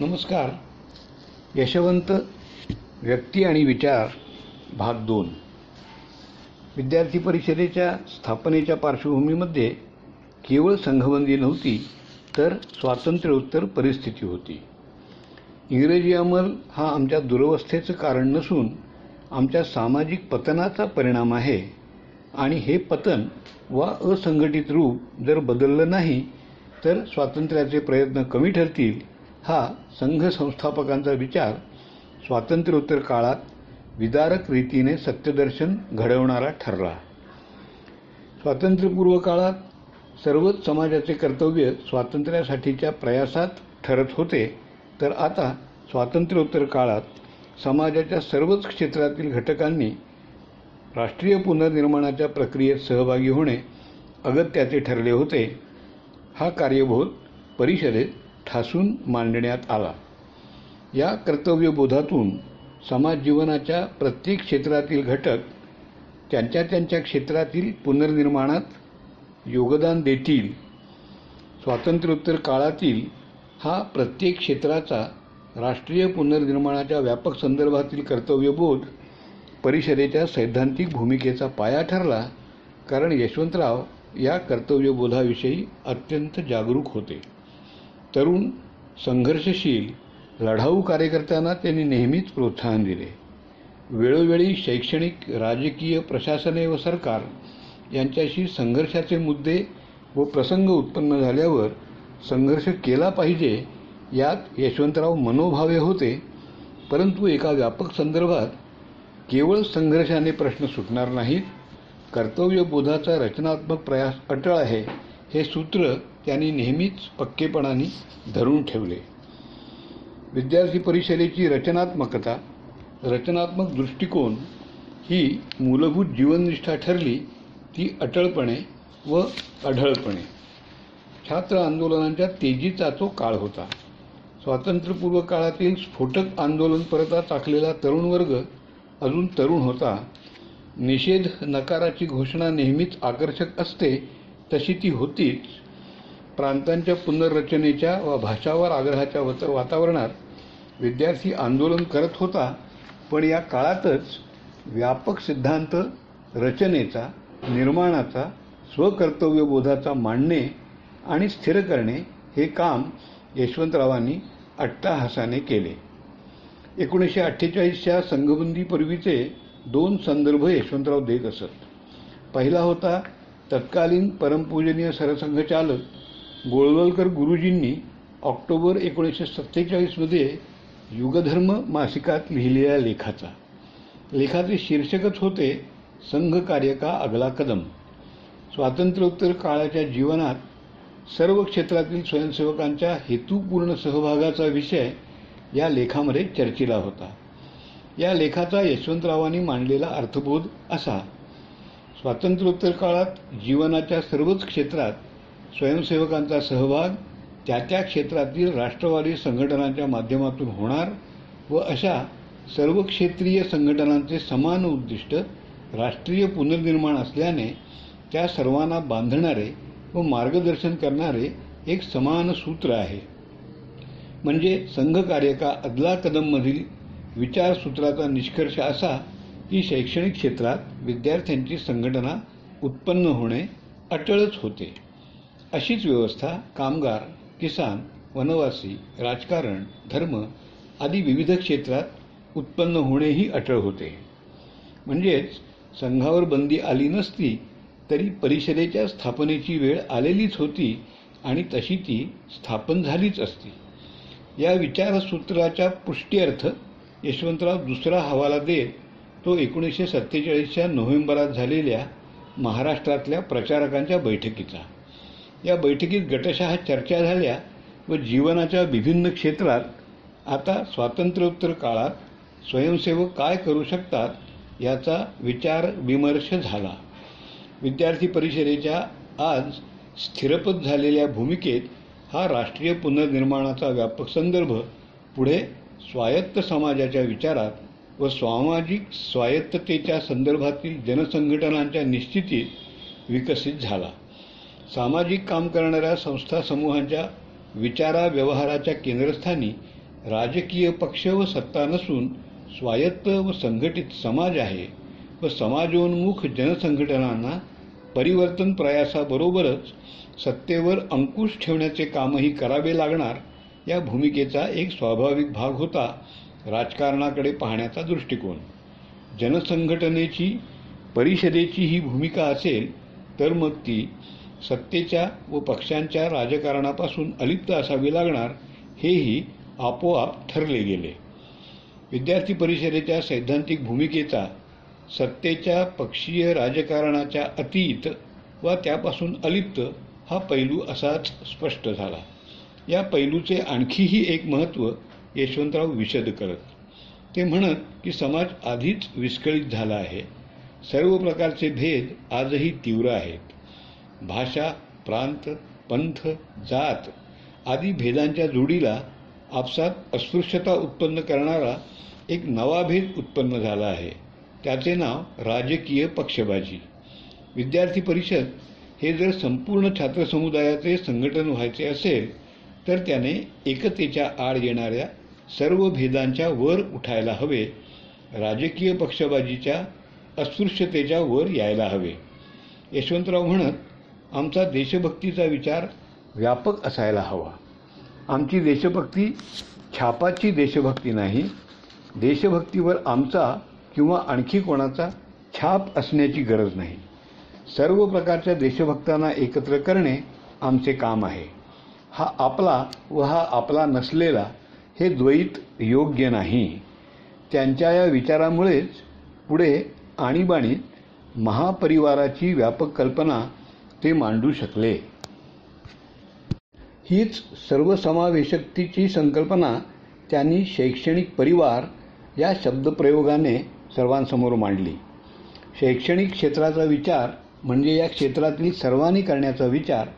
नमस्कार. यशवंत व्यक्ती आणि विचार भाग दोन. विद्यार्थी परिषदेच्या स्थापनेच्या पार्श्वभूमीमध्ये केवळ संघबंदी नव्हती तर स्वातंत्र्योत्तर परिस्थिती होती. इंग्रजी अमल हा आमच्या दुरवस्थेचं कारण नसून आमच्या सामाजिक पतनाचा परिणाम आहे आणि हे पतन वा असंघटित रूप जर बदललं नाही तर स्वातंत्र्याचे प्रयत्न कमी ठरतील हा संघ संस्थापकांचा विचार स्वातंत्र्योत्तर काळात विदारक रीतीने सत्यदर्शन घडवणारा ठरला. स्वातंत्र्यपूर्व काळात सर्वच समाजाचे कर्तव्य स्वातंत्र्यासाठीच्या प्रयासात ठरत होते तर आता स्वातंत्र्योत्तर काळात समाजाच्या सर्वच क्षेत्रातील घटकांनी राष्ट्रीय पुनर्निर्माणाच्या प्रक्रियेत सहभागी होणे अगत्याचे ठरले होते. हा कार्यबोध परिषदेत ठासून मांडण्यात आला. या कर्तव्यबोधातून समाज जीवनाच्या प्रत्येक क्षेत्रातील घटक त्यांच्या त्यांच्या क्षेत्रातील पुनर्निर्माणात योगदान देतील. स्वातंत्र्योत्तर काळातील हा प्रत्येक क्षेत्राचा राष्ट्रीय पुनर्निर्माणाच्या व्यापक संदर्भातील कर्तव्यबोध परिषदेच्या सैद्धांतिक भूमिकेचा पाया ठरला कारण यशवंतराव या कर्तव्यबोधाविषयी अत्यंत जागरूक होते. तरुण संघर्षशील लढाऊ कार्यकर्त्यांना त्यांनी नेहमीच प्रोत्साहन दिले. वेळोवेळी शैक्षणिक राजकीय प्रशासने व सरकार यांच्याशी संघर्षाचे मुद्दे व प्रसंग उत्पन्न झाल्यावर संघर्ष केला पाहिजे यात यशवंतराव मनोभावे होते. परंतु एका व्यापक संदर्भात केवळ संघर्षाने प्रश्न सुटणार नाहीत. कर्तव्यबोधाचा रचनात्मक प्रयास अटळ आहे हे सूत्र त्यांनी नेहमीच पक्केपणाने धरून ठेवले. विद्यार्थी परिषदेची रचनात्मकता रचनात्मक दृष्टिकोन ही मूलभूत जीवननिष्ठा ठरली ती अटळपणे व अढळपणे. छात्र आंदोलनांच्या तेजीचा तो काळ होता. स्वातंत्र्यपूर्व काळातील स्फोटक आंदोलन परता टाकलेला तरुण वर्ग अजून तरुण होता. निषेध नकाराची घोषणा नेहमीच आकर्षक असते तशी ती होतीच. प्रांतांच्या पुनर्रचनेच्या व भाषावर आग्रहाच्या वातावरणात विद्यार्थी आंदोलन करत होता पण या काळातच व्यापक सिद्धांत रचनेचा निर्माणाचा स्वकर्तव्यबोधाचा मांडणे आणि स्थिर करणे हे काम यशवंतरावांनी अट्टाहासाने केले. एकोणीसशे अठ्ठेचाळीसच्या संघबंदीपूर्वीचे दोन संदर्भ यशवंतराव देत असत. पहिला होता तत्कालीन परमपूजनीय सरसंघचालक गोळवलकर गुरुजींनी ऑक्टोबर एकोणीसशे सत्तेचाळीसमध्ये युगधर्म मासिकात लिहिलेल्या लेखाचा. लेखाचे शीर्षकच होते संघ कार्यका अगला कदम. स्वातंत्र्योत्तर काळाच्या जीवनात सर्व क्षेत्रातील स्वयंसेवकांच्या हेतूपूर्ण सहभागाचा विषय या लेखामध्ये चर्चिला होता. या लेखाचा यशवंतरावांनी मांडलेला अर्थबोध असा स्वातंत्र्योत्तर काळात जीवनाच्या सर्वच क्षेत्रात स्वयंसेवकांचा सहभाग त्या त्या क्षेत्रातील राष्ट्रवादी संघटनांच्या माध्यमातून होणार व अशा सर्व क्षेत्रीय संघटनांचे समान उद्दिष्ट राष्ट्रीय पुनर्निर्माण असल्याने त्या सर्वांना बांधणारे व मार्गदर्शन करणारे एक समान सूत्र आहे. म्हणजे संघ कार्यका अदला कदममधील विचारसूत्राचा निष्कर्ष असा की शैक्षणिक क्षेत्रात विद्यार्थ्यांची संघटना उत्पन्न होणे अटळच होते. अशीच व्यवस्था कामगार किसान वनवासी राजकारण धर्म आदी विविध क्षेत्रात उत्पन्न होणेही अटळ होते. म्हणजेच संघावर बंदी आली नसती तरी परिषदेच्या स्थापनेची वेळ आलेलीच होती आणि तशी ती स्थापन झालीच असती. या विचारसूत्राच्या पुष्ट्यर्थ यशवंतराव दुसरा हवाला देत तो एकोणीसशे सत्तेचाळीसच्या नोव्हेंबरात झालेल्या महाराष्ट्रातल्या प्रचारकांच्या बैठकीचा. या बैठकीत गटशः चर्चा झाल्या व जीवनाच्या विभिन्न क्षेत्रात आता स्वातंत्र्योत्तर काळात स्वयंसेवक काय करू शकतात याचा विचार विमर्श झाला. विद्यार्थी परिषदेच्या आज स्थिरपत झालेल्या भूमिकेत हा राष्ट्रीय पुनर्निर्माणाचा व्यापक संदर्भ पुढे स्वायत्त समाजाच्या विचारात व सामाजिक स्वायत्ततेच्या संदर्भातील जनसंघटनांच्या निश्चितीत विकसित झाला. सामाजिक काम करणाऱ्या संस्था समूहांच्या विचारा व्यवहाराच्या केंद्रस्थानी राजकीय पक्ष व सत्ता नसून स्वायत्त व संघटित समाज आहे व समाजोन्मुख जनसंघटनांना परिवर्तन प्रयासाबरोबरच सत्तेवर अंकुश ठेवण्याचे कामही करावे लागणार या भूमिकेचा एक स्वाभाविक भाग होता राजकारणाकडे पाहण्याचा दृष्टिकोन. जनसंघटनेची परिषदेची ही भूमिका असेल तर मग ती सत्तेच्या व पक्षांच्या राजकारणापासून अलिप्त असावी लागणार हेही आपोआप ठरले गेले. विद्यार्थी परिषदेच्या सैद्धांतिक भूमिकेचा सत्तेच्या पक्षीय राजकारणाच्या अतीत वा त्यापासून अलिप्त हा पैलू असाच स्पष्ट झाला. या पैलूचे आणखीही एक महत्त्व यशवंतराव विशद करत. ते म्हणत की समाज आधीच विस्कळीत झाला आहे. सर्व प्रकारचे भेद आजही तीव्र आहेत. भाषा प्रांत पंथ जात आदी भेदांच्या जोडीला आपसात अस्पृश्यता उत्पन्न करणारा एक नवा भेद उत्पन्न झाला आहे. त्याचे नाव राजकीय पक्षबाजी. विद्यार्थी परिषद हे जर संपूर्ण छात्रसमुदायाचे संघटन व्हायचे असेल तर त्याने एकतेच्या आड येणाऱ्या सर्व भेदांच्या वर उठायला हवे. राजकीय पक्षबाजीच्या अस्पृश्यतेच्या वर यायला हवे. यशवंतराव म्हणत आमचा देशभक्तीचा विचार व्यापक असायला हवा. आमची देशभक्ती छापाची देशभक्ती नाही. देशभक्तीवर आमचा किंवा आणखी कोणाचा छाप असण्याची गरज नाही. सर्व प्रकारच्या देशभक्तांना एकत्र करणे आमचे काम आहे. हा आपला व हा आपला नसलेला हे द्वैत योग्य नाही. त्यांच्या या विचारामुळेच पुढे आणीबाणीत महापरिवाराची व्यापक कल्पना ते मांडू शकले. हीच सर्वसमावेशकतेची संकल्पना त्यांनी शैक्षणिक परिवार या शब्दप्रयोगाने सर्वांसमोर मांडली. शैक्षणिक क्षेत्राचा विचार म्हणजे या क्षेत्रातील सर्वांनी करण्याचा विचार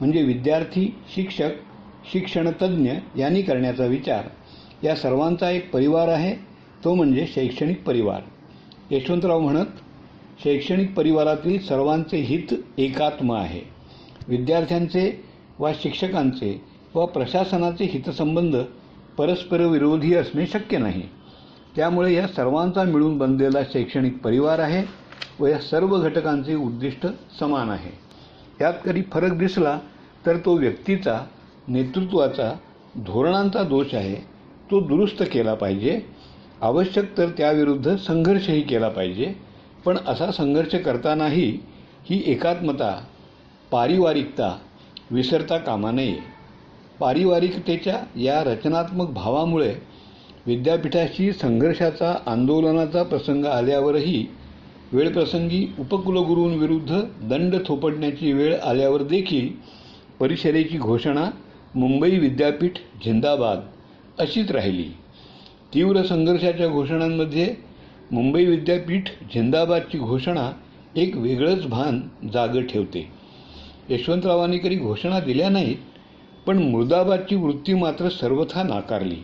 म्हणजे विद्यार्थी शिक्षक शिक्षणतज्ज्ञ यांनी करण्याचा विचार. या सर्वांचा एक परिवार आहे तो म्हणजे शैक्षणिक परिवार. यशवंतराव म्हणत शैक्षणिक परिवारातील सर्वांचे हित एकात्म आहे. विद्यार्थ्यांचे वा शिक्षकांचे व प्रशासनाचे हितसंबंध परस्पर विरोधी असणे शक्य नाही. त्यामुळे या सर्वांचा मिळून बनलेला शैक्षणिक परिवार आहे व या सर्व घटकांचे उद्दिष्ट समान आहे. यात कधी फरक दिसला तर तो व्यक्तीचा नेतृत्वाचा धोरणांचा दोष आहे. तो दुरुस्त केला पाहिजे. आवश्यक तर त्याविरुद्ध संघर्षही केला पाहिजे. पण असा संघर्ष करतानाही ही एकात्मता पारिवारिकता विसरता कामा नये. पारिवारिकतेच्या या रचनात्मक भावामुळे विद्यापीठाशी संघर्षाचा आंदोलनाचा प्रसंग आल्यावरही वेळप्रसंगी उपकुलगुरूंविरुद्ध दंड थोपटण्याची वेळ आल्यावर देखील परिषदेची घोषणा मुंबई विद्यापीठ झिंदाबाद अशीच राहिली. तीव्र संघर्षाच्या घोषणांमध्ये मुंबई विद्यापीठ झिंदाबादची घोषणा एक वेगळंच भान जागं ठेवते. यशवंतरावांनी कधी घोषणा दिल्या नाहीत पण मुर्दाबादची वृत्ती मात्र सर्वथा नाकारली.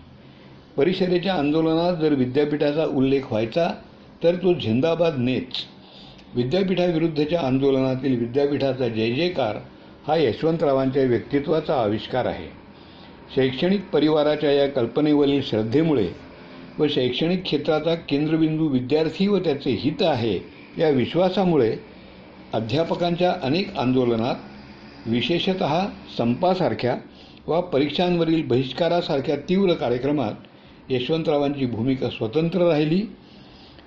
परिषदेच्या आंदोलनात जर विद्यापीठाचा उल्लेख व्हायचा तर तो झिंदाबाद नेच. विद्यापीठाविरुद्धच्या आंदोलनातील विद्यापीठाचा जय जयकार हा यशवंतरावांच्या व्यक्तित्वाचा आविष्कार आहे. शैक्षणिक परिवाराच्या या कल्पनेवरील श्रद्धेमुळे व शैक्षणिक क्षेत्राचा केंद्रबिंदू विद्यार्थी व त्याचे हित आहे या विश्वासामुळे अध्यापकांच्या अनेक आंदोलनात विशेषत संपासारख्या वा परीक्षांवरील बहिष्कारासारख्या तीव्र कार्यक्रमात यशवंतरावांची भूमिका स्वतंत्र राहिली.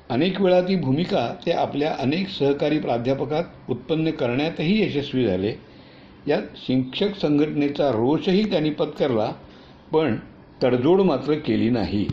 अनेक वेळा ती भूमिका ते आपल्या अनेक सहकारी प्राध्यापकात उत्पन्न करण्यातही यशस्वी झाले. यात शिक्षक संघटनेचा रोषही त्यांनी पत्करला पण तडजोड मात्र केली नाही.